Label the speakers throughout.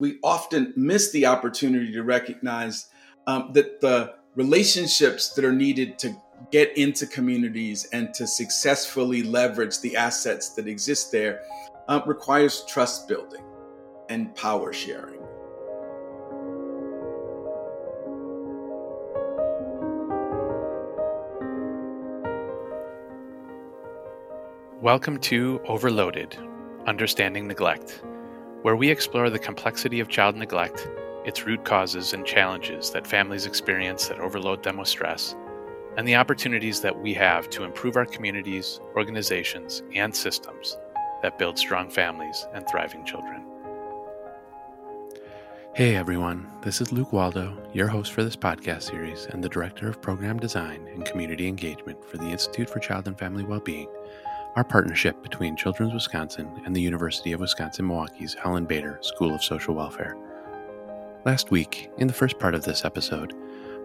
Speaker 1: we often miss the opportunity to recognize um, that the relationships that are needed to get into communities and to successfully leverage the assets that exist there uh, requires trust building and power sharing.
Speaker 2: Welcome to Overloaded Understanding Neglect, where we explore the complexity of child neglect, its root causes and challenges that families experience that overload them with stress, and the opportunities that we have to improve our communities, organizations, and systems that build strong families and thriving children. Hey everyone, this is Luke Waldo, your host for this podcast series and the Director of Program Design and Community Engagement for the Institute for Child and Family Wellbeing our partnership between Children's Wisconsin and the University of Wisconsin Milwaukee's Helen Bader School of Social Welfare. Last week, in the first part of this episode,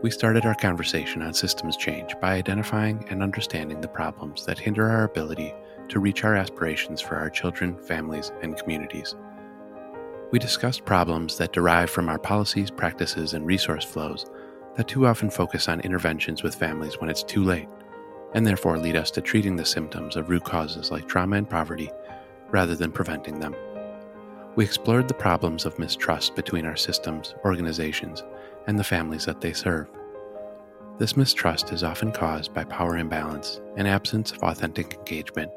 Speaker 2: we started our conversation on systems change by identifying and understanding the problems that hinder our ability to reach our aspirations for our children, families, and communities. We discussed problems that derive from our policies, practices, and resource flows that too often focus on interventions with families when it's too late and therefore lead us to treating the symptoms of root causes like trauma and poverty rather than preventing them. We explored the problems of mistrust between our systems, organizations, and the families that they serve. This mistrust is often caused by power imbalance and absence of authentic engagement,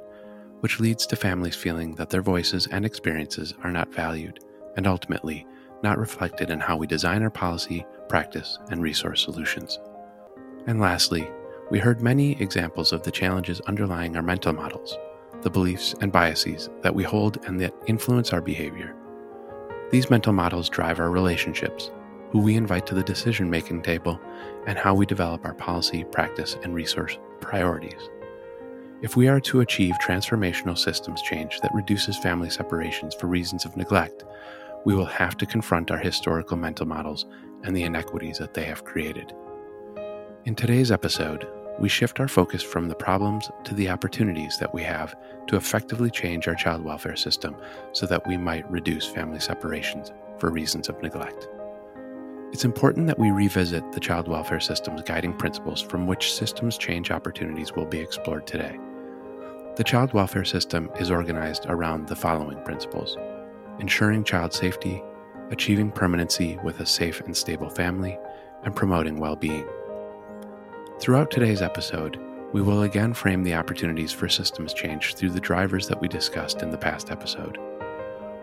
Speaker 2: which leads to families feeling that their voices and experiences are not valued and ultimately not reflected in how we design our policy, practice, and resource solutions. And lastly, we heard many examples of the challenges underlying our mental models, the beliefs and biases that we hold and that influence our behavior. These mental models drive our relationships, who we invite to the decision making table, and how we develop our policy, practice, and resource priorities. If we are to achieve transformational systems change that reduces family separations for reasons of neglect, we will have to confront our historical mental models and the inequities that they have created. In today's episode, we shift our focus from the problems to the opportunities that we have to effectively change our child welfare system so that we might reduce family separations for reasons of neglect. It's important that we revisit the child welfare system's guiding principles from which systems change opportunities will be explored today. The child welfare system is organized around the following principles ensuring child safety, achieving permanency with a safe and stable family, and promoting well being. Throughout today's episode, we will again frame the opportunities for systems change through the drivers that we discussed in the past episode.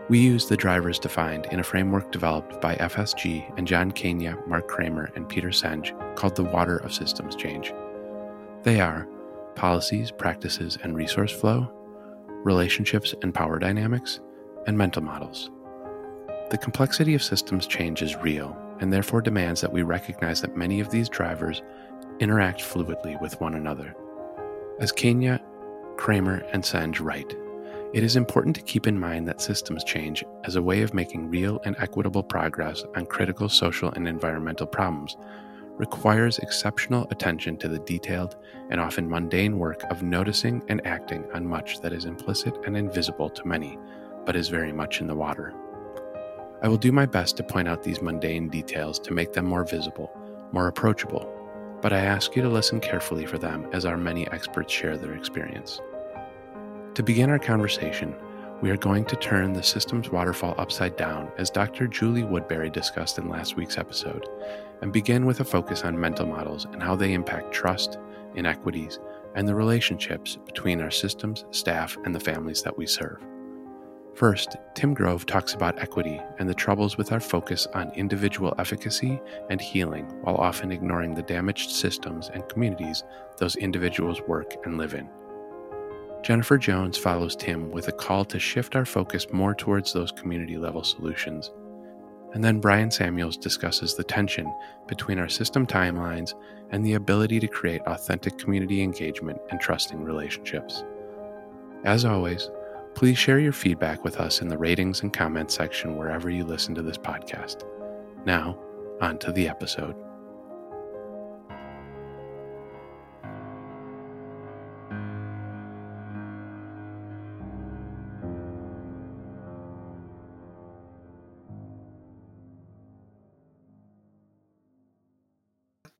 Speaker 2: We use the drivers defined in a framework developed by FSG and John Kania, Mark Kramer, and Peter Senge called the Water of Systems Change. They are policies, practices, and resource flow, relationships and power dynamics, and mental models. The complexity of systems change is real and therefore demands that we recognize that many of these drivers interact fluidly with one another. As Kania, Kramer, and Senge write, it is important to keep in mind that systems change as a way of making real and equitable progress on critical social and environmental problems requires exceptional attention to the detailed and often mundane work of noticing and acting on much that is implicit and invisible to many, but is very much in the water. I will do my best to point out these mundane details to make them more visible, more approachable, but I ask you to listen carefully for them as our many experts share their experience. To begin our conversation, we are going to turn the systems waterfall upside down, as Dr. Julie Woodbury discussed in last week's episode, and begin with a focus on mental models and how they impact trust, inequities, and the relationships between our systems, staff, and the families that we serve. First, Tim Grove talks about equity and the troubles with our focus on individual efficacy and healing while often ignoring the damaged systems and communities those individuals work and live in. Jennifer Jones follows Tim with a call to shift our focus more towards those community level solutions. And then Bryan Samuels discusses the tension between our system timelines and the ability to create authentic community engagement and trusting relationships. As always, please share your feedback with us in the ratings and comments section wherever you listen to this podcast. Now, on to the episode.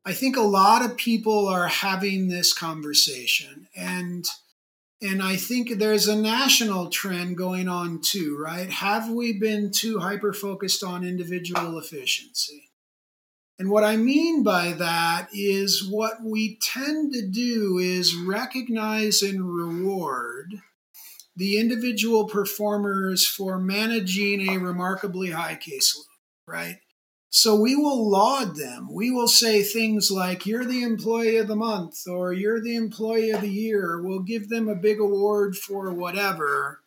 Speaker 3: I think a lot of people are having this conversation and and I think there's a national trend going on too, right? Have we been too hyper focused on individual efficiency? And what I mean by that is what we tend to do is recognize and reward the individual performers for managing a remarkably high caseload, right? So we will laud them. We will say things like, You're the employee of the month, or You're the employee of the year. We'll give them a big award for whatever.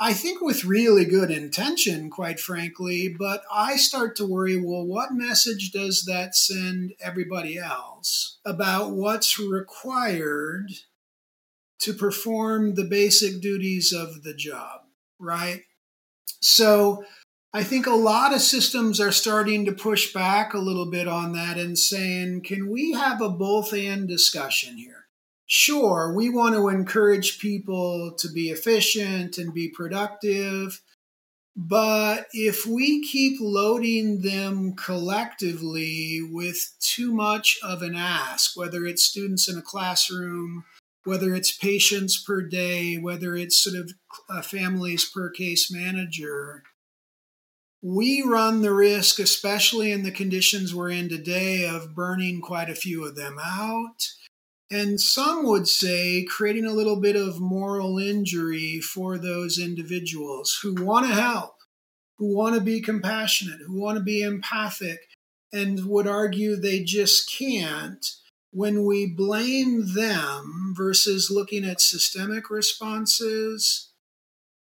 Speaker 3: I think with really good intention, quite frankly, but I start to worry well, what message does that send everybody else about what's required to perform the basic duties of the job, right? So, I think a lot of systems are starting to push back a little bit on that and saying, can we have a both and discussion here? Sure, we want to encourage people to be efficient and be productive. But if we keep loading them collectively with too much of an ask, whether it's students in a classroom, whether it's patients per day, whether it's sort of families per case manager, we run the risk, especially in the conditions we're in today, of burning quite a few of them out. And some would say creating a little bit of moral injury for those individuals who want to help, who want to be compassionate, who want to be empathic, and would argue they just can't when we blame them versus looking at systemic responses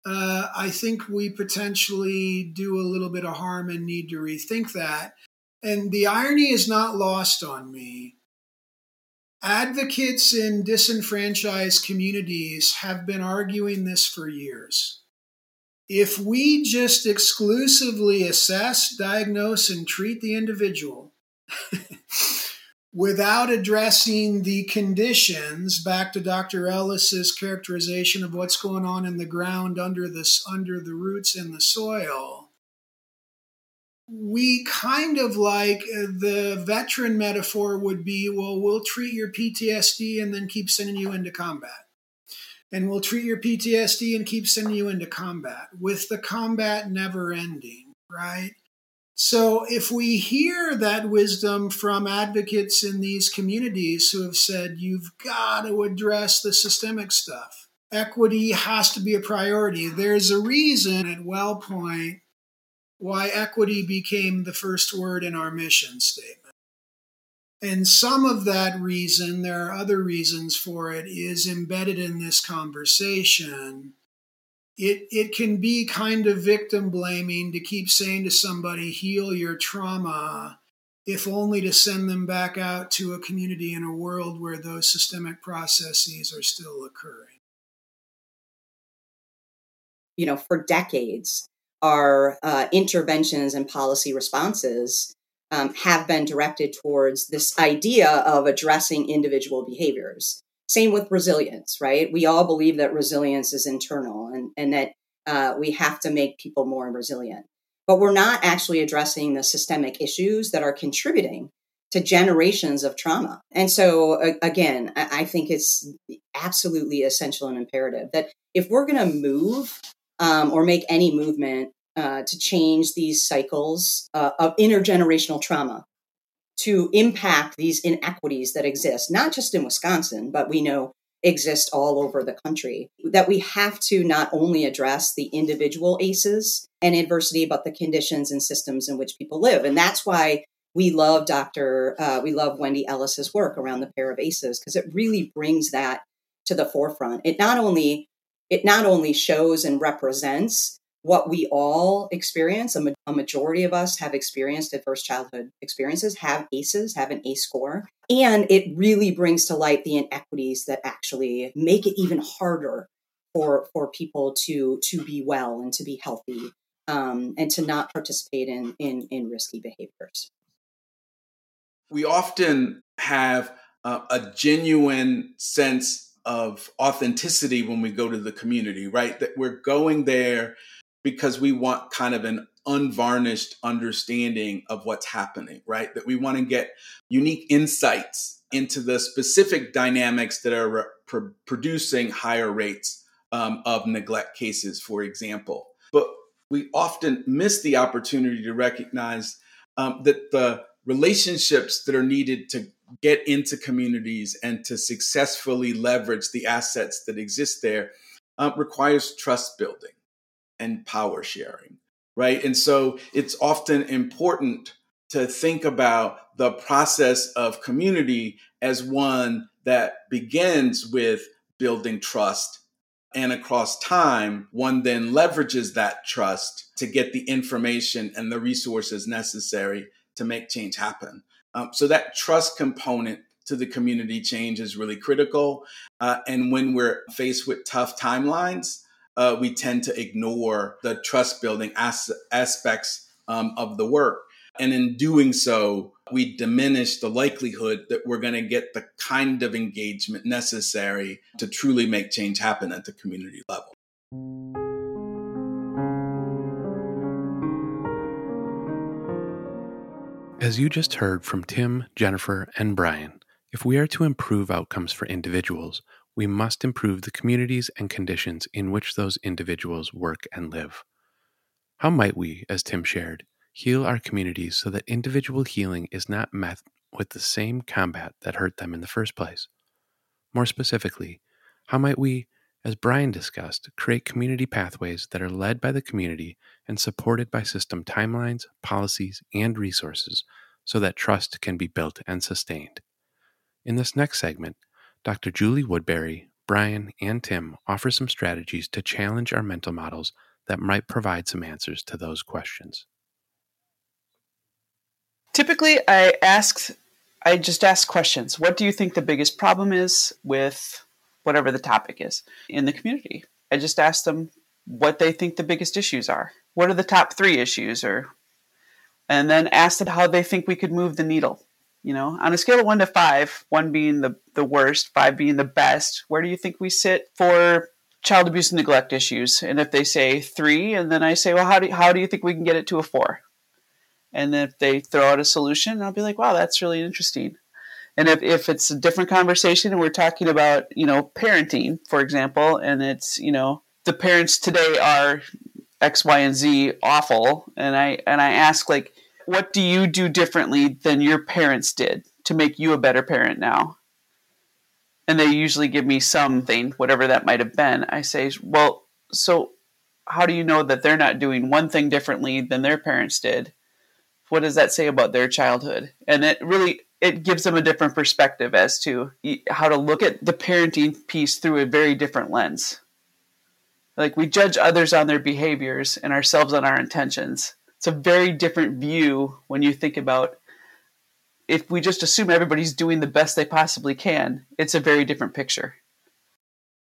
Speaker 3: uh, I think we potentially do a little bit of harm and need to rethink that. And the irony is not lost on me. Advocates in disenfranchised communities have been arguing this for years. If we just exclusively assess, diagnose, and treat the individual, without addressing the conditions back to dr ellis's characterization of what's going on in the ground under under the roots in the soil we kind of like uh, the veteran metaphor would be well we'll treat your ptsd and then keep sending you into combat. And we'll treat your ptsd and keep sending you into combat with the combat never ending right so, if we hear that wisdom from advocates in these communities who have said, you've got to address the systemic stuff, equity has to be a priority. There's a reason at WellPoint why equity became the first word in our mission statement. And some of that reason, there are other reasons for it, is embedded in this conversation it it can be kind of victim blaming to keep saying to somebody heal your trauma if only to send them back out to a community in a world where those systemic processes are still occurring.
Speaker 4: You know for decades our uh, interventions and policy responses um, have been directed towards this idea of addressing individual behaviors same with resilience, right? We all believe that resilience is internal and, and that uh, we have to make people more resilient. But we're not actually addressing the systemic issues that are contributing to generations of trauma. And so, again, I, I think it's absolutely essential and imperative that if we're going to move um, or make any movement uh, to change these cycles uh, of intergenerational trauma, to impact these inequities that exist, not just in Wisconsin, but we know exist all over the country. That we have to not only address the individual ACEs and adversity, but the conditions and systems in which people live. And that's why we love Dr. Uh, we love Wendy Ellis's work around the pair of ACEs because it really brings that to the forefront. It not only it not only shows and represents what we all experience, a, ma- a, majority of us have experienced adverse childhood experiences, have ACEs, have an ACE score. And it really brings to light the inequities that actually make it even harder for, for people to, to be well and to be healthy um, and to not participate in, in, in risky behaviors.
Speaker 1: We often have a genuine sense of authenticity when we go to the community, right? That we're going there because we want kind of an unvarnished understanding of what's happening, right? That we want to get unique insights into the specific dynamics that are re- producing higher rates um, of neglect cases, for example. But we often miss the opportunity to recognize um, that the relationships that are needed to get into communities and to successfully leverage the assets that exist there uh, requires trust building and power sharing, right? And so it's often important to think about the process of community as one that begins with building trust. And across time, one then leverages that trust to get the information and the resources necessary to make change happen. Um, so that trust component to the community change is really critical. Uh, and when we're faced with tough timelines, uh, we tend to ignore the trust building as- aspects um, of the work. And in doing so, we diminish the likelihood that we're going to get the kind of engagement necessary to truly make change happen at the community level.
Speaker 2: As you just heard from Tim, Jennifer, and Bryan, if we are to improve outcomes for individuals, we must improve the communities and conditions in which those individuals work and live. How might we, as Tim shared, heal our communities so that individual healing is not met with the same combat that hurt them in the first place? More specifically, how might we, as Bryan discussed, create community pathways that are led by the community and supported by system timelines, policies, and resources so that trust can be built and sustained. In this next segment, Dr. Julie Woodbury, Bryan, and Tim offer some strategies to challenge our mental models that might provide some answers to those questions.
Speaker 5: Typically, I ask, I just ask questions. What do you think the biggest problem is with whatever the topic is in the community. I just ask them what they think the biggest issues are. What are the top three issues or and then ask them how they think we could move the needle. You know, on a scale of one to five, one being the, the worst, five being the best, where do you think we sit for child abuse and neglect issues? And if they say three, and then I say, well, how do, how do you think we can get it to a four? And then if they throw out a solution, I'll be like, wow, that's really interesting. And if, if it's a different conversation and we're talking about, you know, parenting, for example, and it's, you know, the parents today are X, Y, and Z awful, and I and I ask like, what do you do differently than your parents did to make you a better parent now? And they usually give me something, whatever that might have been. I say, well, so how do you know that they're not doing one thing differently than their parents did? What does that say about their childhood? And it really it gives them a different perspective as to how to look at the parenting piece through a very different lens. Like we judge others on their behaviors and ourselves on our intentions. It's a very different view when you think about if we just assume everybody's doing the best they possibly can, it's a very different picture.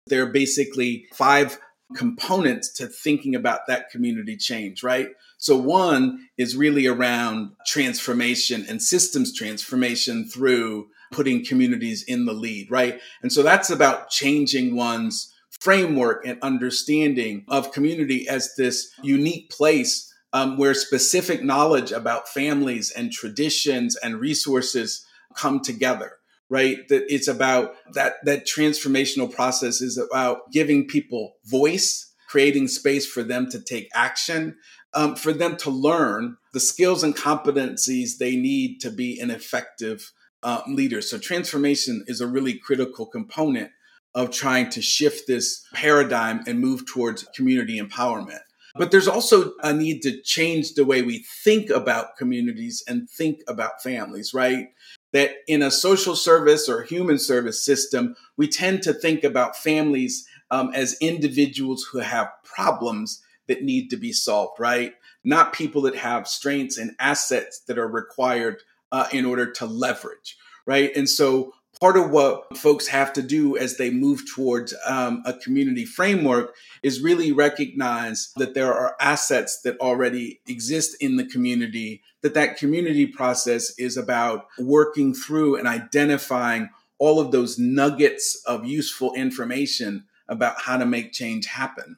Speaker 1: There are basically five components to thinking about that community change, right? So one is really around transformation and systems transformation through putting communities in the lead, right? And so that's about changing one's framework and understanding of community as this unique place um, where specific knowledge about families and traditions and resources come together right? That it's about that that transformational process is about giving people voice creating space for them to take action um, for them to learn the skills and competencies they need to be an effective uh, leader. So transformation is a really critical component of trying to shift this paradigm and move towards community empowerment but there's also a need to change the way we think about communities and think about families, right? that in a social service or human service system, we tend to think about families um, as individuals who have problems that need to be solved, right? Not people that have strengths and assets that are required uh, in order to leverage, right? And so part of what folks have to do as they move towards um, a community framework is really recognize that there are assets that already exist in the community that that community process is about working through and identifying all of those nuggets of useful information about how to make change happen.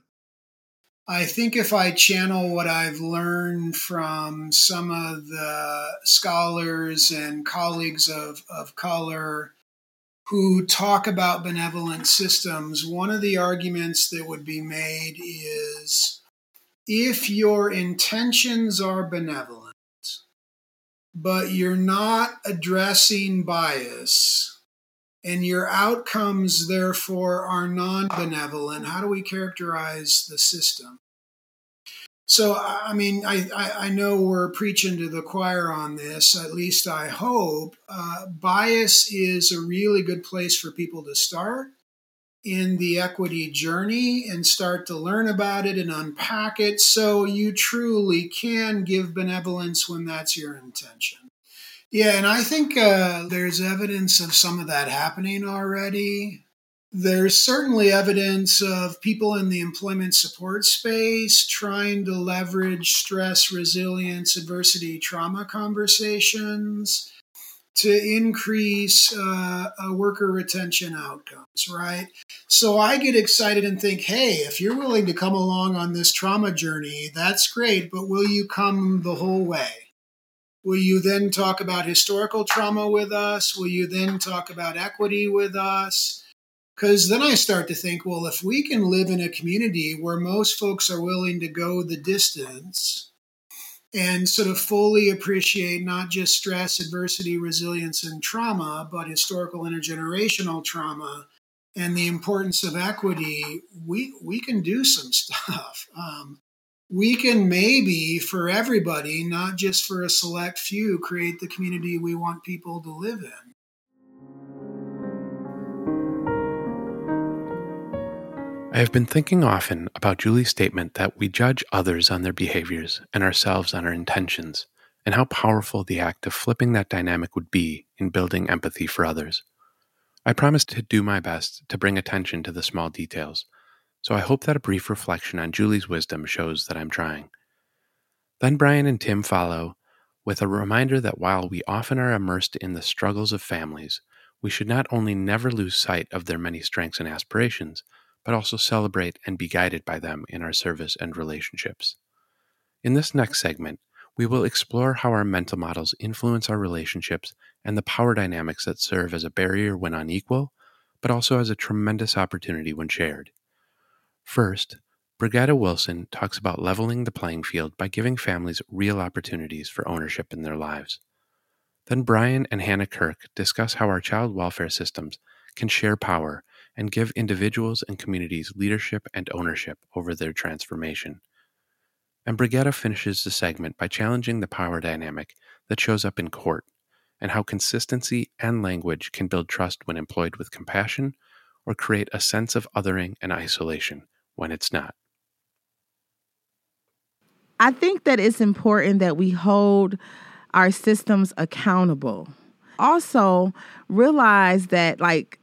Speaker 3: I think if I channel what I've learned from some of the scholars and colleagues of, of color who talk about benevolent systems, one of the arguments that would be made is if your intentions are benevolent, but you're not addressing bias, and your outcomes, therefore, are non benevolent, how do we characterize the system? So, I mean, I, I, I, know we're preaching to the choir on this, at least I hope. Uh, bias is a really good place for people to start in the equity journey and start to learn about it and unpack it so you truly can give benevolence when that's your intention. Yeah, and I think uh, there's evidence of some of that happening already. There's certainly evidence of people in the employment support space trying to leverage stress, resilience, adversity, trauma conversations to increase uh, worker retention outcomes, right? So I get excited and think, hey, if you're willing to come along on this trauma journey, that's great, but will you come the whole way? Will you then talk about historical trauma with us? Will you then talk about equity with us? Because then I start to think, well, if we can live in a community where most folks are willing to go the distance and sort of fully appreciate not just stress, adversity, resilience, and trauma, but historical intergenerational trauma and the importance of equity, we, we can do some stuff. Um, we can maybe for everybody, not just for a select few, create the community we want people to live in.
Speaker 2: I have been thinking often about Julie's statement that we judge others on their behaviors and ourselves on our intentions, and how powerful the act of flipping that dynamic would be in building empathy for others. I promise to do my best to bring attention to the small details so I hope that a brief reflection on Julie's wisdom shows that I'm trying. Then Bryan and Tim follow with a reminder that while we often are immersed in the struggles of families, we should not only never lose sight of their many strengths and aspirations, but also celebrate and be guided by them in our service and relationships. In this next segment, we will explore how our mental models influence our relationships and the power dynamics that serve as a barrier when unequal, but also as a tremendous opportunity when shared. First, Bregetta Wilson talks about leveling the playing field by giving families real opportunities for ownership in their lives. Then Bryan and Hannah Kirk discuss how our child welfare systems can share power and give individuals and communities leadership and ownership over their transformation. And Bregetta finishes the segment by challenging the power dynamic that shows up in court and how consistency and language can build trust when employed with compassion or create a sense of othering and isolation when it's not.
Speaker 6: I think that it's important that we hold our systems accountable. Also, realize that like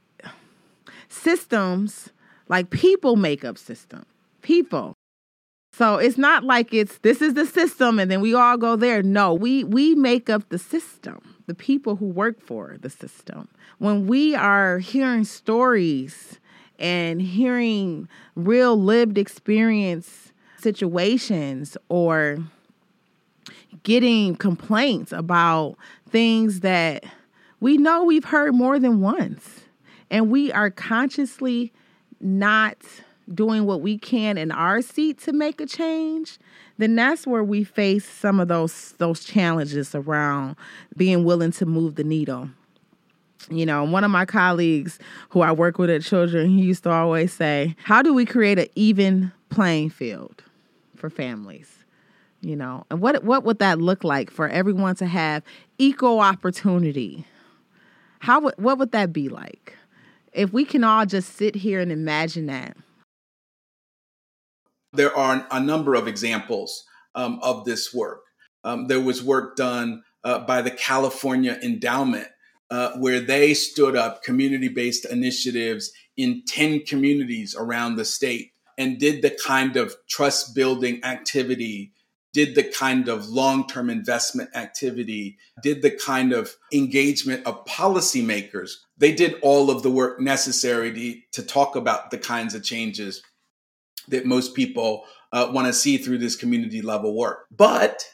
Speaker 6: systems, like people make up system. People. So it's not like it's this is the system and then we all go there. No, we we make up the system. The people who work for the system. When we are hearing stories and hearing real lived experience situations or getting complaints about things that we know we've heard more than once and we are consciously not doing what we can in our seat to make a change then that's where we face some of those those challenges around being willing to move the needle you know, one of my colleagues who I work with at Children, he used to always say, How do we create an even playing field for families? You know, and what what would that look like for everyone to have equal opportunity? How what would that be like? If we can all just sit here and imagine that.
Speaker 1: There are a number of examples um, of this work. Um, there was work done uh, by the California Endowment uh, where they stood up community based initiatives in 10 communities around the state and did the kind of trust building activity, did the kind of long term investment activity, did the kind of engagement of policymakers. They did all of the work necessary to, to talk about the kinds of changes that most people uh, want to see through this community level work. But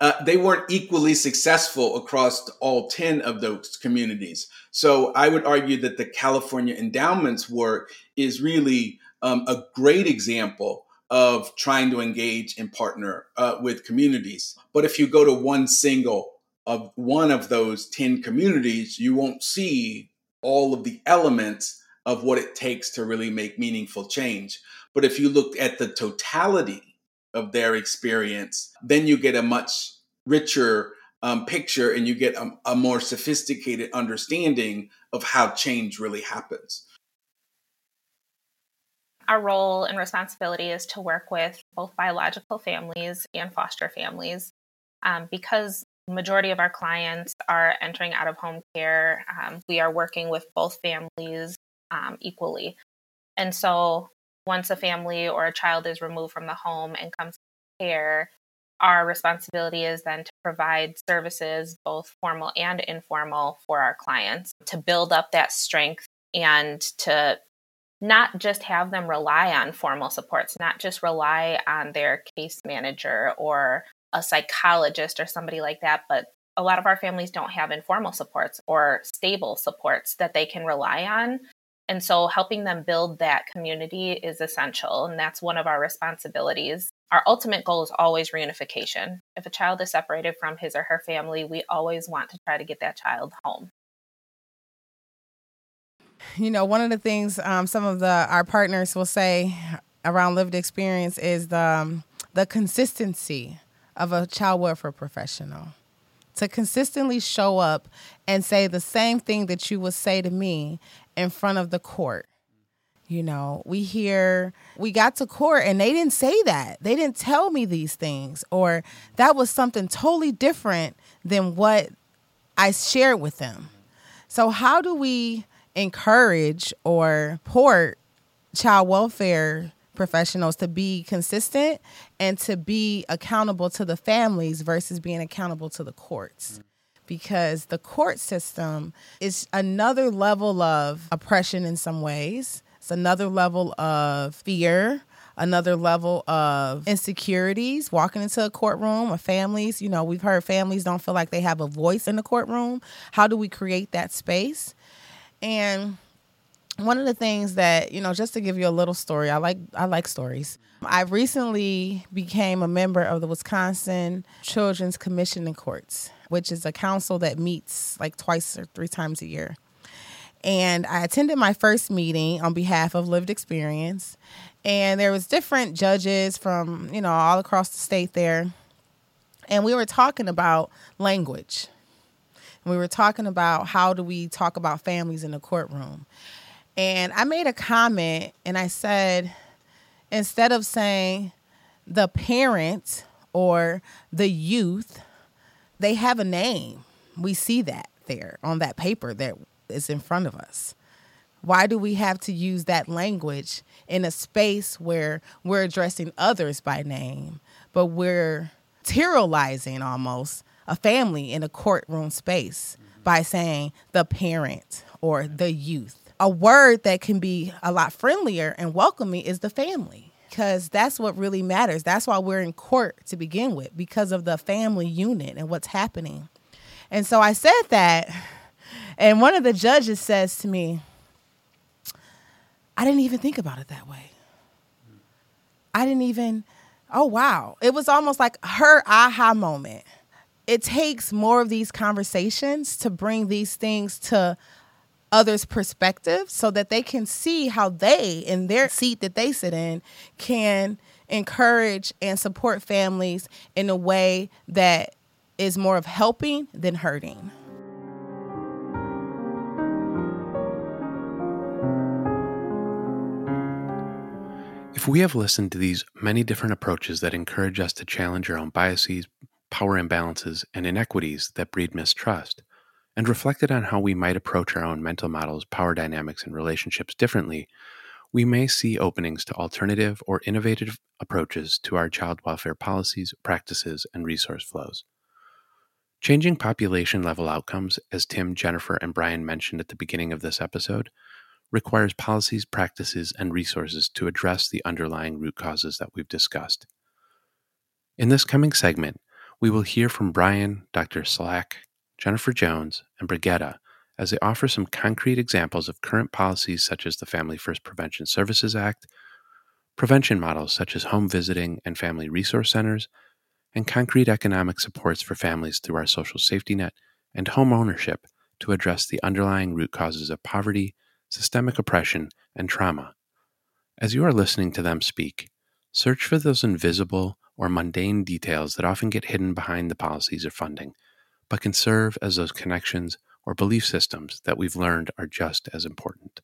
Speaker 1: uh, they weren't equally successful across all 10 of those communities. So I would argue that the California Endowment's work is really um, a great example of trying to engage and partner uh, with communities. But if you go to one single of one of those 10 communities, you won't see all of the elements of what it takes to really make meaningful change. But if you look at the totality of their experience, then you get a much richer um, picture and you get a, a more sophisticated understanding of how change really happens.
Speaker 7: Our role and responsibility is to work with both biological families and foster families um, because majority of our clients are entering out of home care. Um, we are working with both families um, equally. And so once a family or a child is removed from the home and comes to care, our responsibility is then to provide services, both formal and informal, for our clients to build up that strength and to not just have them rely on formal supports, not just rely on their case manager or a psychologist or somebody like that, but a lot of our families don't have informal supports or stable supports that they can rely on. And so helping them build that community is essential. And that's one of our responsibilities. Our ultimate goal is always reunification. If a child is separated from his or her family, we always want to try to get that child home.
Speaker 6: You know, one of the things um, some of the our partners will say around lived experience is the um, the consistency of a child welfare professional to consistently show up and say the same thing that you would say to me in front of the court. You know, we hear we got to court and they didn't say that. They didn't tell me these things, or that was something totally different than what I shared with them. So, how do we encourage or port child welfare professionals to be consistent and to be accountable to the families versus being accountable to the courts? because the court system is another level of oppression in some ways. It's another level of fear, another level of insecurities walking into a courtroom of families. You know, we've heard families don't feel like they have a voice in the courtroom. How do we create that space? And one of the things that you know just to give you a little story i like i like stories. I recently became a member of the wisconsin children's commission in courts which is a council that meets like twice or three times a year. And i attended my first meeting on behalf of lived experience. And there was different judges from you know all across the state there. And we were talking about language we were talking about how do we talk about families in the courtroom and I made a comment and I said, instead of saying the parent or the youth, they have a name. We see that there on that paper that is in front of us. Why do we have to use that language in a space where we're addressing others by name, but we're terrorizing almost a family in a courtroom space by saying the parent or the youth? a word that can be a lot friendlier and welcoming is the family because that's what really matters. That's why we're in court to begin with because of the family unit and what's happening. And so I said that, and one of the judges says to me, I didn't even think about it that way. I didn't even, oh, wow. It was almost like her aha moment. It takes more of these conversations to bring these things to others' perspective so that they can see how they, in their seat that they sit in, can encourage and support families in a way that is more of helping than hurting.
Speaker 2: If we have listened to these many different approaches that encourage us to challenge our own biases, power imbalances, and inequities that breed mistrust, and reflected on how we might approach our own mental models, power dynamics, and relationships differently, we may see openings to alternative or innovative approaches to our child welfare policies, practices, and resource flows. Changing population level outcomes, as Tim, Jennifer, and Bryan mentioned at the beginning of this episode, requires policies, practices, and resources to address the underlying root causes that we've discussed. In this coming segment, we will hear from Bryan, Dr. Slack, Jennifer Jones, and Bregetta as they offer some concrete examples of current policies such as the Family First Prevention Services Act, prevention models such as home visiting and family resource centers, and concrete economic supports for families through our social safety net and home ownership to address the underlying root causes of poverty, systemic oppression, and trauma. As you are listening to them speak, search for those invisible or mundane details that often get hidden behind the policies or funding, but can serve as those connections or belief systems that we've learned are just as important.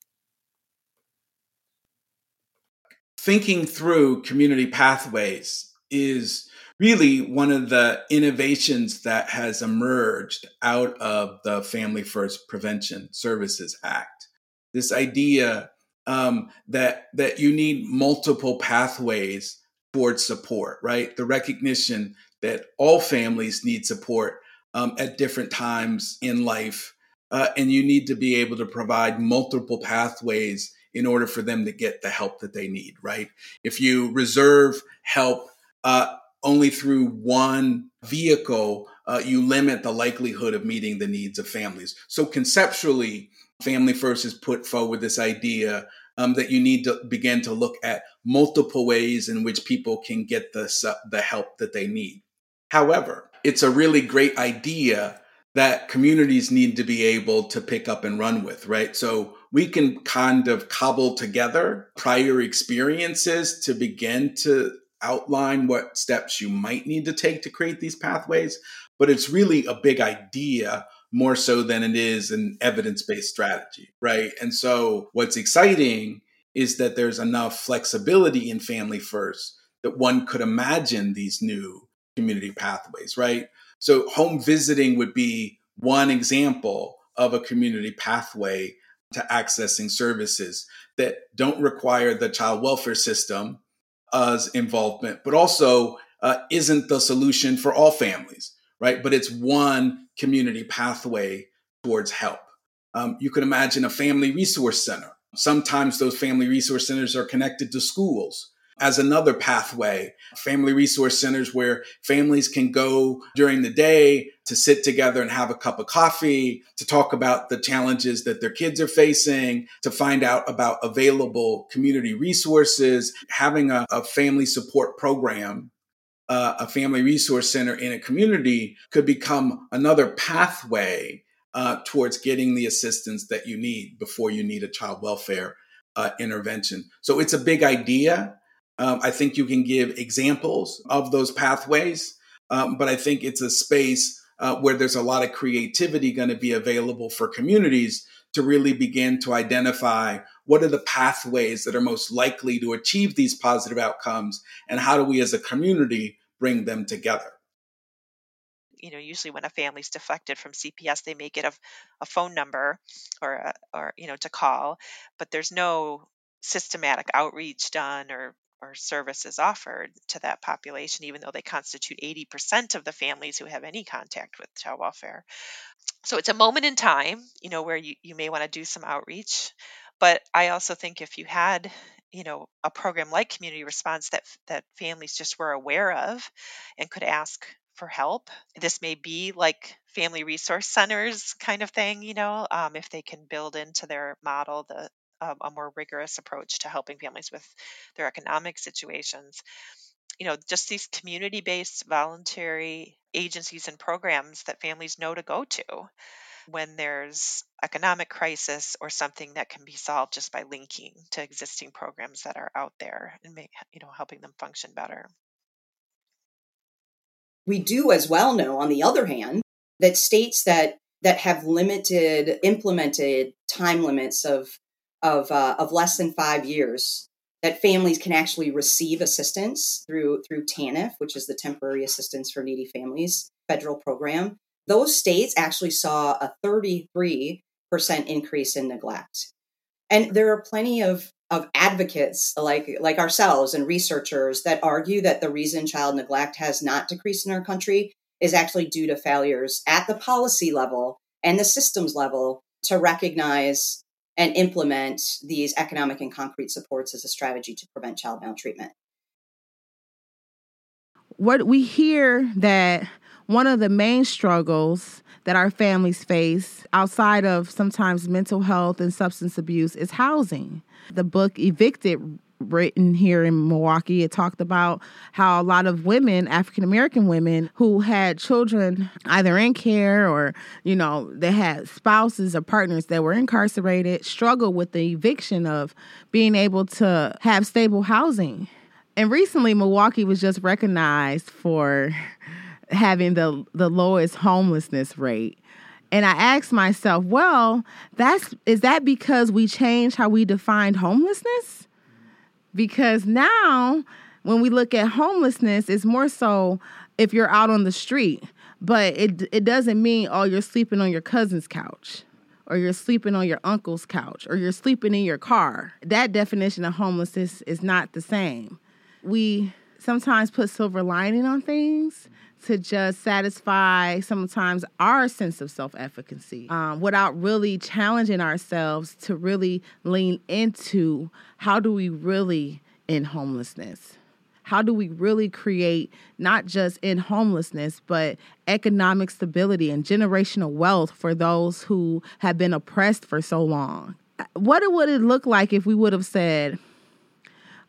Speaker 1: Thinking through community pathways is really one of the innovations that has emerged out of the Family First Prevention Services Act. This idea um, that that you need multiple pathways towards support, right? The recognition that all families need support um, at different times in life, uh, and you need to be able to provide multiple pathways in order for them to get the help that they need, right? If you reserve help uh, only through one vehicle, uh, you limit the likelihood of meeting the needs of families. So conceptually, Family First has put forward this idea um, that you need to begin to look at multiple ways in which people can get the, the help that they need. However, it's a really great idea that communities need to be able to pick up and run with, right? So we can kind of cobble together prior experiences to begin to outline what steps you might need to take to create these pathways, but it's really a big idea more so than it is an evidence based strategy, right? And so what's exciting is that there's enough flexibility in Family First that one could imagine these new community pathways, right? So home visiting would be one example of a community pathway to accessing services that don't require the child welfare system as involvement, but also uh, isn't the solution for all families, right? But it's one community pathway towards help. Um, you can imagine a family resource center. Sometimes those family resource centers are connected to schools as another pathway. Family resource centers where families can go during the day to sit together and have a cup of coffee, to talk about the challenges that their kids are facing, to find out about available community resources, having a, a family support program. Uh, a family resource center in a community could become another pathway uh, towards getting the assistance that you need before you need a child welfare uh, intervention. So it's a big idea. Um, I think you can give examples of those pathways, um, but I think it's a space uh, where there's a lot of creativity going to be available for communities to really begin to identify what are the pathways that are most likely to achieve these positive outcomes and how do we as a community bring them together
Speaker 8: you know usually when a family's deflected from cps they may get a, a phone number or a, or you know to call but there's no systematic outreach done or or services offered to that population, even though they constitute 80% of the families who have any contact with child welfare. So it's a moment in time, you know, where you, you may want to do some outreach. But I also think if you had, you know, a program like community response that that families just were aware of and could ask for help. This may be like family resource centers kind of thing, you know, um, if they can build into their model the um, a more rigorous approach to helping families with their economic situations. You know, just these community based voluntary agencies and programs that families know to go to when there's economic crisis or something that can be solved just by linking to existing programs that are out there and make, you know helping them function better
Speaker 4: we do as well know on the other hand that states that that have limited implemented time limits of of, uh, of less than five years that families can actually receive assistance through through TANF, which is the Temporary Assistance for Needy Families federal program. Those states actually saw a 33% increase in neglect. And there are plenty of, of advocates like, like ourselves and researchers that argue that the reason child neglect has not decreased in our country is actually due to failures at the policy level and the systems level to recognize and implement these economic and concrete supports as a strategy to prevent child maltreatment.
Speaker 6: What we hear that one of the main struggles that our families face outside of sometimes mental health and substance abuse is housing. The book Evicted written here in Milwaukee. It talked about how a lot of women, African American women, who had children either in care or, you know, they had spouses or partners that were incarcerated, struggle with the eviction of being able to have stable housing. And recently, Milwaukee was just recognized for having the, the lowest homelessness rate. And I asked myself, well, that's is that because we changed how we defined homelessness? because now when we look at homelessness, it's more so if you're out on the street, but it it doesn't mean oh you're sleeping on your cousin's couch or you're sleeping on your uncle's couch or you're sleeping in your car. That definition of homelessness is not the same. We sometimes put silver lining on things to just satisfy sometimes our sense of self efficacy um, without really challenging ourselves to really lean into how do we really end homelessness? How do we really create not just in homelessness, but economic stability and generational wealth for those who have been oppressed for so long? What would it look like if we would have said,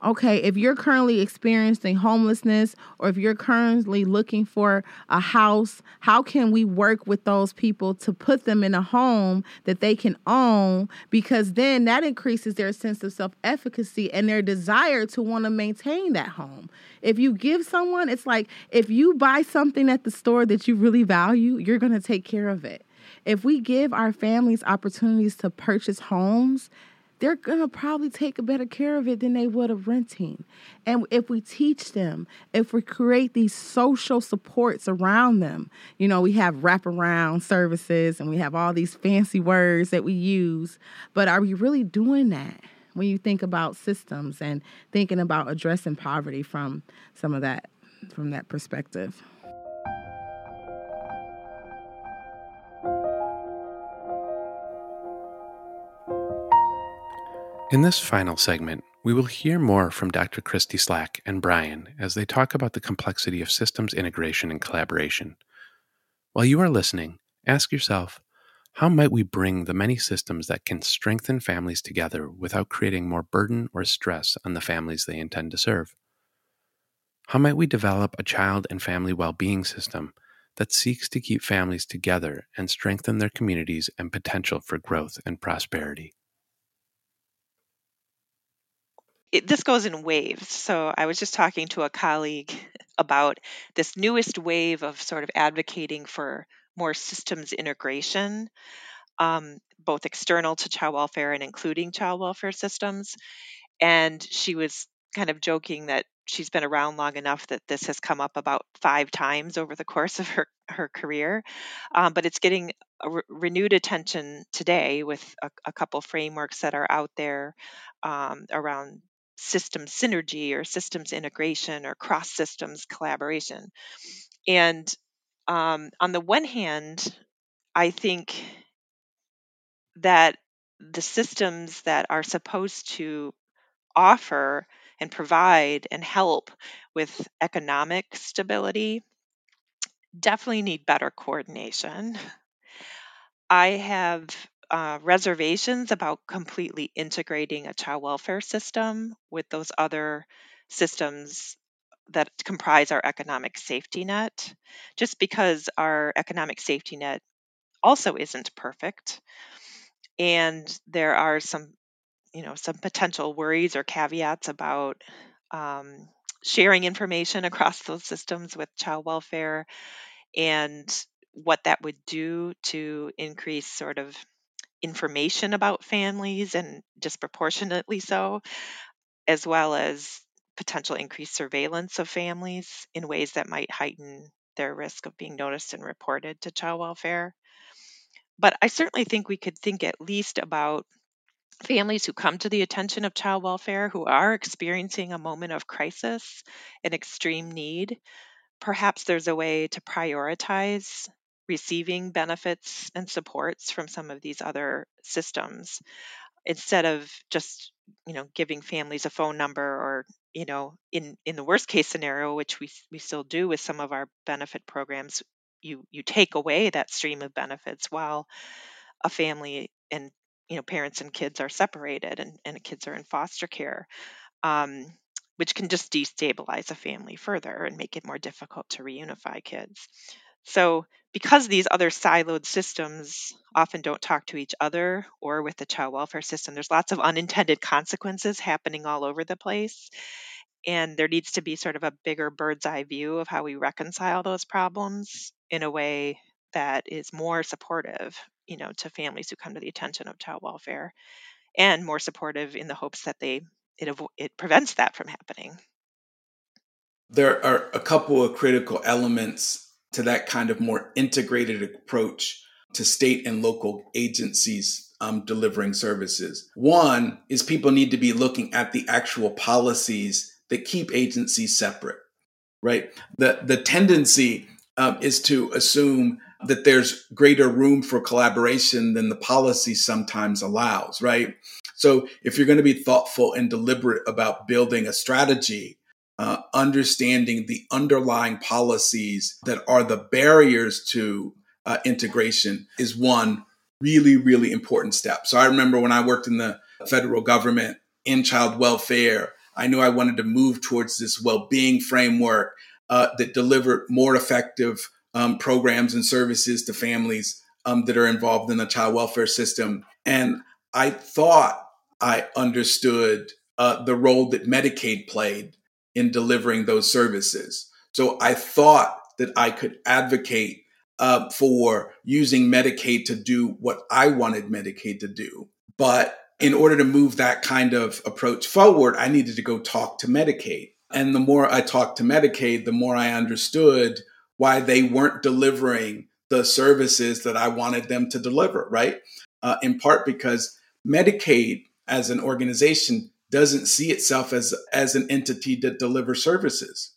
Speaker 6: okay, if you're currently experiencing homelessness or if you're currently looking for a house, how can we work with those people to put them in a home that they can own? Because then that increases their sense of self efficacy and their desire to want to maintain that home. If you give someone, it's like if you buy something at the store that you really value, you're going to take care of it. If we give our families opportunities to purchase homes, they're going to probably take a better care of it than they would of renting. And if we teach them, if we create these social supports around them, you know, we have wraparound services and we have all these fancy words that we use, but are we really doing that? When you think about systems and thinking about addressing poverty from some of that from that perspective.
Speaker 2: In this final segment, we will hear more from Dr. Kristi Slack and Bryan as they talk about the complexity of systems integration and collaboration. While you are listening, ask yourself how might we bring the many systems that can strengthen families together without creating more burden or stress on the families they intend to serve? How might we develop a child and family well being system that seeks to keep families together and strengthen their communities and potential for growth and prosperity?
Speaker 8: It, this goes in waves. So I was just talking to a colleague about this newest wave of sort of advocating for more systems integration, um, both external to child welfare and including child welfare systems. And she was kind of joking that she's been around long enough that this has come up about five times over the course of her, her career. Um, but it's getting re- renewed attention today with a, a, couple frameworks that are out there um, around system synergy or systems integration or cross systems collaboration. And um, on the one hand, I think that the systems that are supposed to offer and provide and help with economic stability definitely need better coordination. I have uh, reservations about completely integrating a child welfare system with those other systems that comprise our economic safety net, just because our economic safety net also isn't perfect. And there are some, you know, some potential worries or caveats about um, sharing information across those systems with child welfare and what that would do to increase sort of information about families and disproportionately so, as well as potential increased surveillance of families in ways that might heighten their risk of being noticed and reported to child welfare. But I certainly think we could think at least about families who come to the attention of child welfare who are experiencing a moment of crisis and extreme need. Perhaps there's a way to prioritize receiving benefits and supports from some of these other systems instead of just you know giving families a phone number or you know in in the worst case scenario which we we still do with some of our benefit programs you you take away that stream of benefits while a family and you know parents and kids are separated and, and kids are in foster care um, which can just destabilize a family further and make it more difficult to reunify kids so because these other siloed systems often don't talk to each other or with the child welfare system there's lots of unintended consequences happening all over the place and there needs to be sort of a bigger bird's eye view of how we reconcile those problems in a way that is more supportive you know to families who come to the attention of child welfare and more supportive in the hopes that they it it prevents that from happening.
Speaker 1: There are a couple of critical elements to that kind of more integrated approach to state and local agencies um, delivering services. One is people need to be looking at the actual policies that keep agencies separate, right? The, the tendency um, is to assume that there's greater room for collaboration than the policy sometimes allows, right? So if you're going to be thoughtful and deliberate about building a strategy, uh, understanding the underlying policies that are the barriers to uh, integration is one really, really important step. So I remember when I worked in the federal government in child welfare, I knew I wanted to move towards this well being framework uh, that delivered more effective um, programs and services to families um, that are involved in the child welfare system. And I thought I understood uh, the role that Medicaid played in delivering those services. So I thought that I could advocate uh, for using Medicaid to do what I wanted Medicaid to do. But in order to move that kind of approach forward, I needed to go talk to Medicaid. And the more I talked to Medicaid, the more I understood why they weren't delivering the services that I wanted them to deliver, right? Uh, in part because Medicaid as an organization doesn't see itself as, as an entity that delivers services.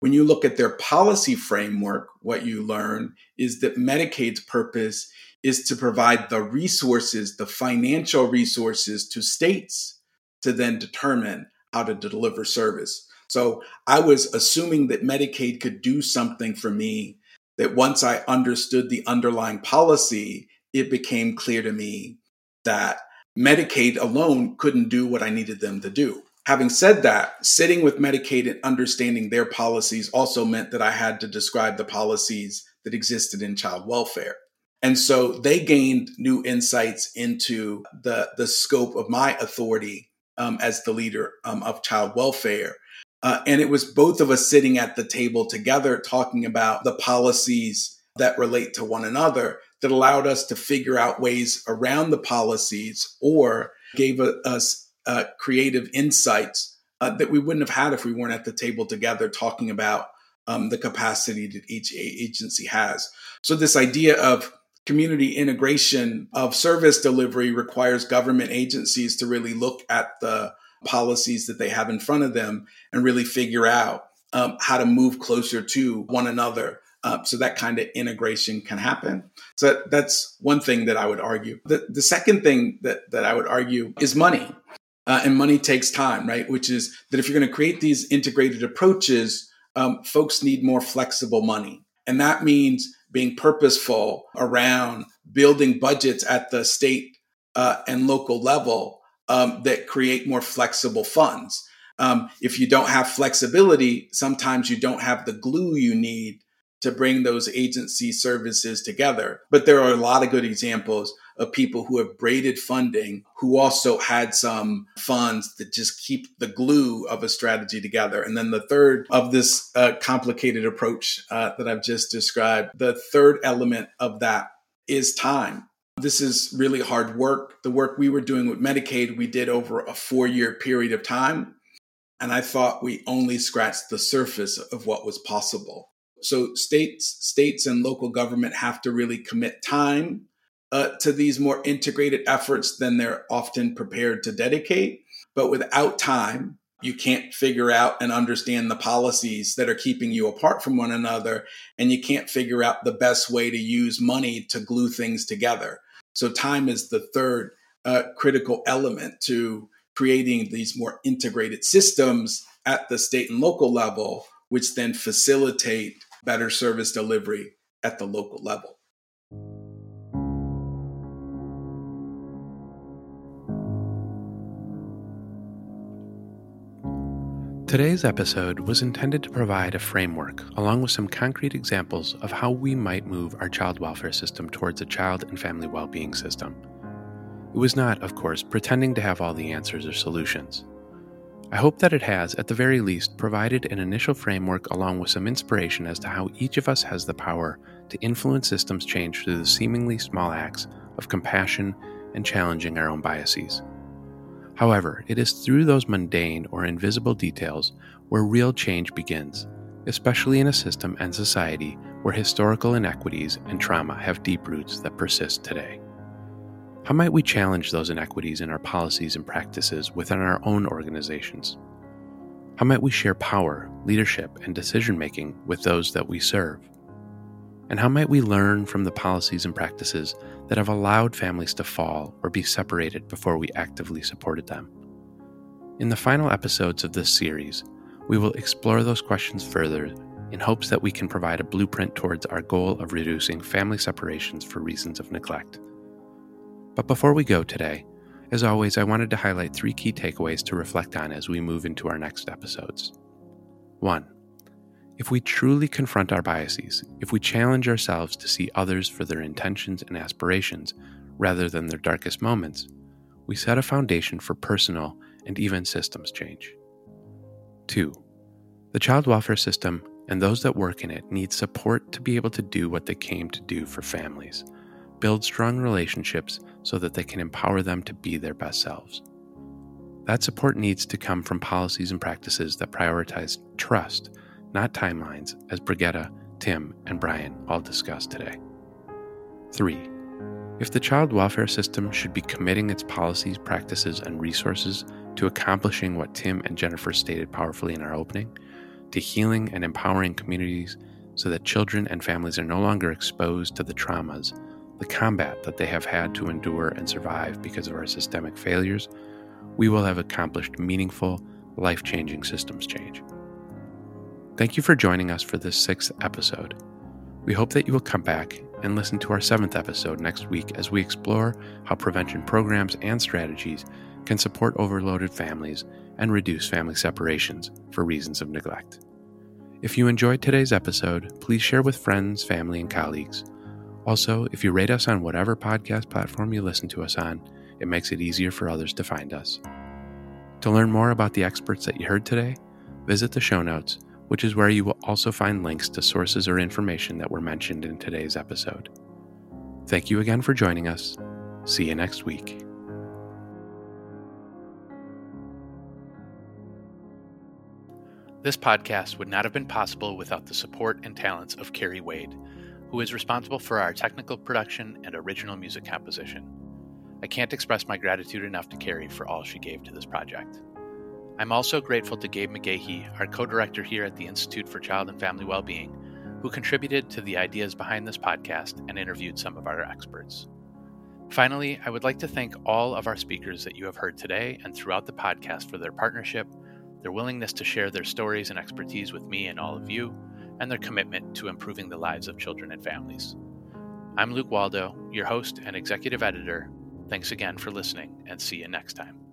Speaker 1: When you look at their policy framework, what you learn is that Medicaid's purpose is to provide the resources, the financial resources to states to then determine how to deliver service. So I was assuming that Medicaid could do something for me, that once I understood the underlying policy, it became clear to me that Medicaid alone couldn't do what I needed them to do. Having said that, sitting with Medicaid and understanding their policies also meant that I had to describe the policies that existed in child welfare. And so they gained new insights into the, the scope of my authority um, as the leader um, of child welfare. Uh, and it was both of us sitting at the table together talking about the policies that relate to one another that allowed us to figure out ways around the policies or gave us uh, creative insights uh, that we wouldn't have had if we weren't at the table together talking about um, the capacity that each agency has. So, this idea of community integration of service delivery requires government agencies to really look at the policies that they have in front of them and really figure out um, how to move closer to one another uh, so that kind of integration can happen. So that's one thing that I would argue. The, the second thing that, that I would argue is money. Uh, and money takes time, right? Which is that if you're going to create these integrated approaches, um, folks need more flexible money. And that means being purposeful around building budgets at the state uh, and local level um, that create more flexible funds. Um, if you don't have flexibility, sometimes you don't have the glue you need to bring those agency services together. But there are a lot of good examples of people who have braided funding who also had some funds that just keep the glue of a strategy together. And then the third of this uh, complicated approach uh, that I've just described, the third element of that is time. This is really hard work. The work we were doing with Medicaid, we did over a four year period of time. And I thought we only scratched the surface of what was possible. So states, states and local government have to really commit time uh, to these more integrated efforts than they're often prepared to dedicate. But without time, you can't figure out and understand the policies that are keeping you apart from one another, and you can't figure out the best way to use money to glue things together. So, time is the third uh, critical element to creating these more integrated systems at the state and local level, which then facilitate better service delivery at the local level.
Speaker 2: Today's episode was intended to provide a framework along with some concrete examples of how we might move our child welfare system towards a child and family well being system. It was not, of course, pretending to have all the answers or solutions. I hope that it has, at the very least, provided an initial framework along with some inspiration as to how each of us has the power to influence systems change through the seemingly small acts of compassion and challenging our own biases. However, it is through those mundane or invisible details where real change begins, especially in a system and society where historical inequities and trauma have deep roots that persist today. How might we challenge those inequities in our policies and practices within our own organizations? How might we share power, leadership, and decision making with those that we serve? And how might we learn from the policies and practices that have allowed families to fall or be separated before we actively supported them? In the final episodes of this series, we will explore those questions further in hopes that we can provide a blueprint towards our goal of reducing family separations for reasons of neglect. But before we go today, as always, I wanted to highlight three key takeaways to reflect on as we move into our next episodes. 1. If we truly confront our biases, if we challenge ourselves to see others for their intentions and aspirations rather than their darkest moments, we set a foundation for personal and even systems change. 2. The child welfare system and those that work in it need support to be able to do what they came to do for families build strong relationships so that they can empower them to be their best selves. That support needs to come from policies and practices that prioritize trust not timelines, as Bregetta, Tim, and Bryan all discussed today. 3. If the child welfare system should be committing its policies, practices, and resources to accomplishing what Tim and Jennifer stated powerfully in our opening, to healing and empowering communities so that children and families are no longer exposed to the traumas, the combat that they have had to endure and survive because of our systemic failures, we will have accomplished meaningful, life changing systems change. Thank you for joining us for this sixth episode. We hope that you will come back and listen to our seventh episode next week as we explore how prevention programs and strategies can support overloaded families and reduce family separations for reasons of neglect. If you enjoyed today's episode, please share with friends, family, and colleagues. Also, if you rate us on whatever podcast platform you listen to us on, it makes it easier for others to find us. To learn more about the experts that you heard today, visit the show notes which is where you will also find links to sources or information that were mentioned in today's episode. Thank you again for joining us. See you next week. This podcast would not have been possible without the support and talents of Carrie Wade, who is responsible for our technical production and original music composition. I can't express my gratitude enough to Carrie for all she gave to this project. I'm also grateful to Gabe McGahey, our co director here at the Institute for Child and Family Wellbeing, who contributed to the ideas behind this podcast and interviewed some of our experts. Finally, I would like to thank all of our speakers that you have heard today and throughout the podcast for their partnership, their willingness to share their stories and expertise with me and all of you, and their commitment to improving the lives of children and families. I'm Luke Waldo, your host and executive editor. Thanks again for listening, and see you next time.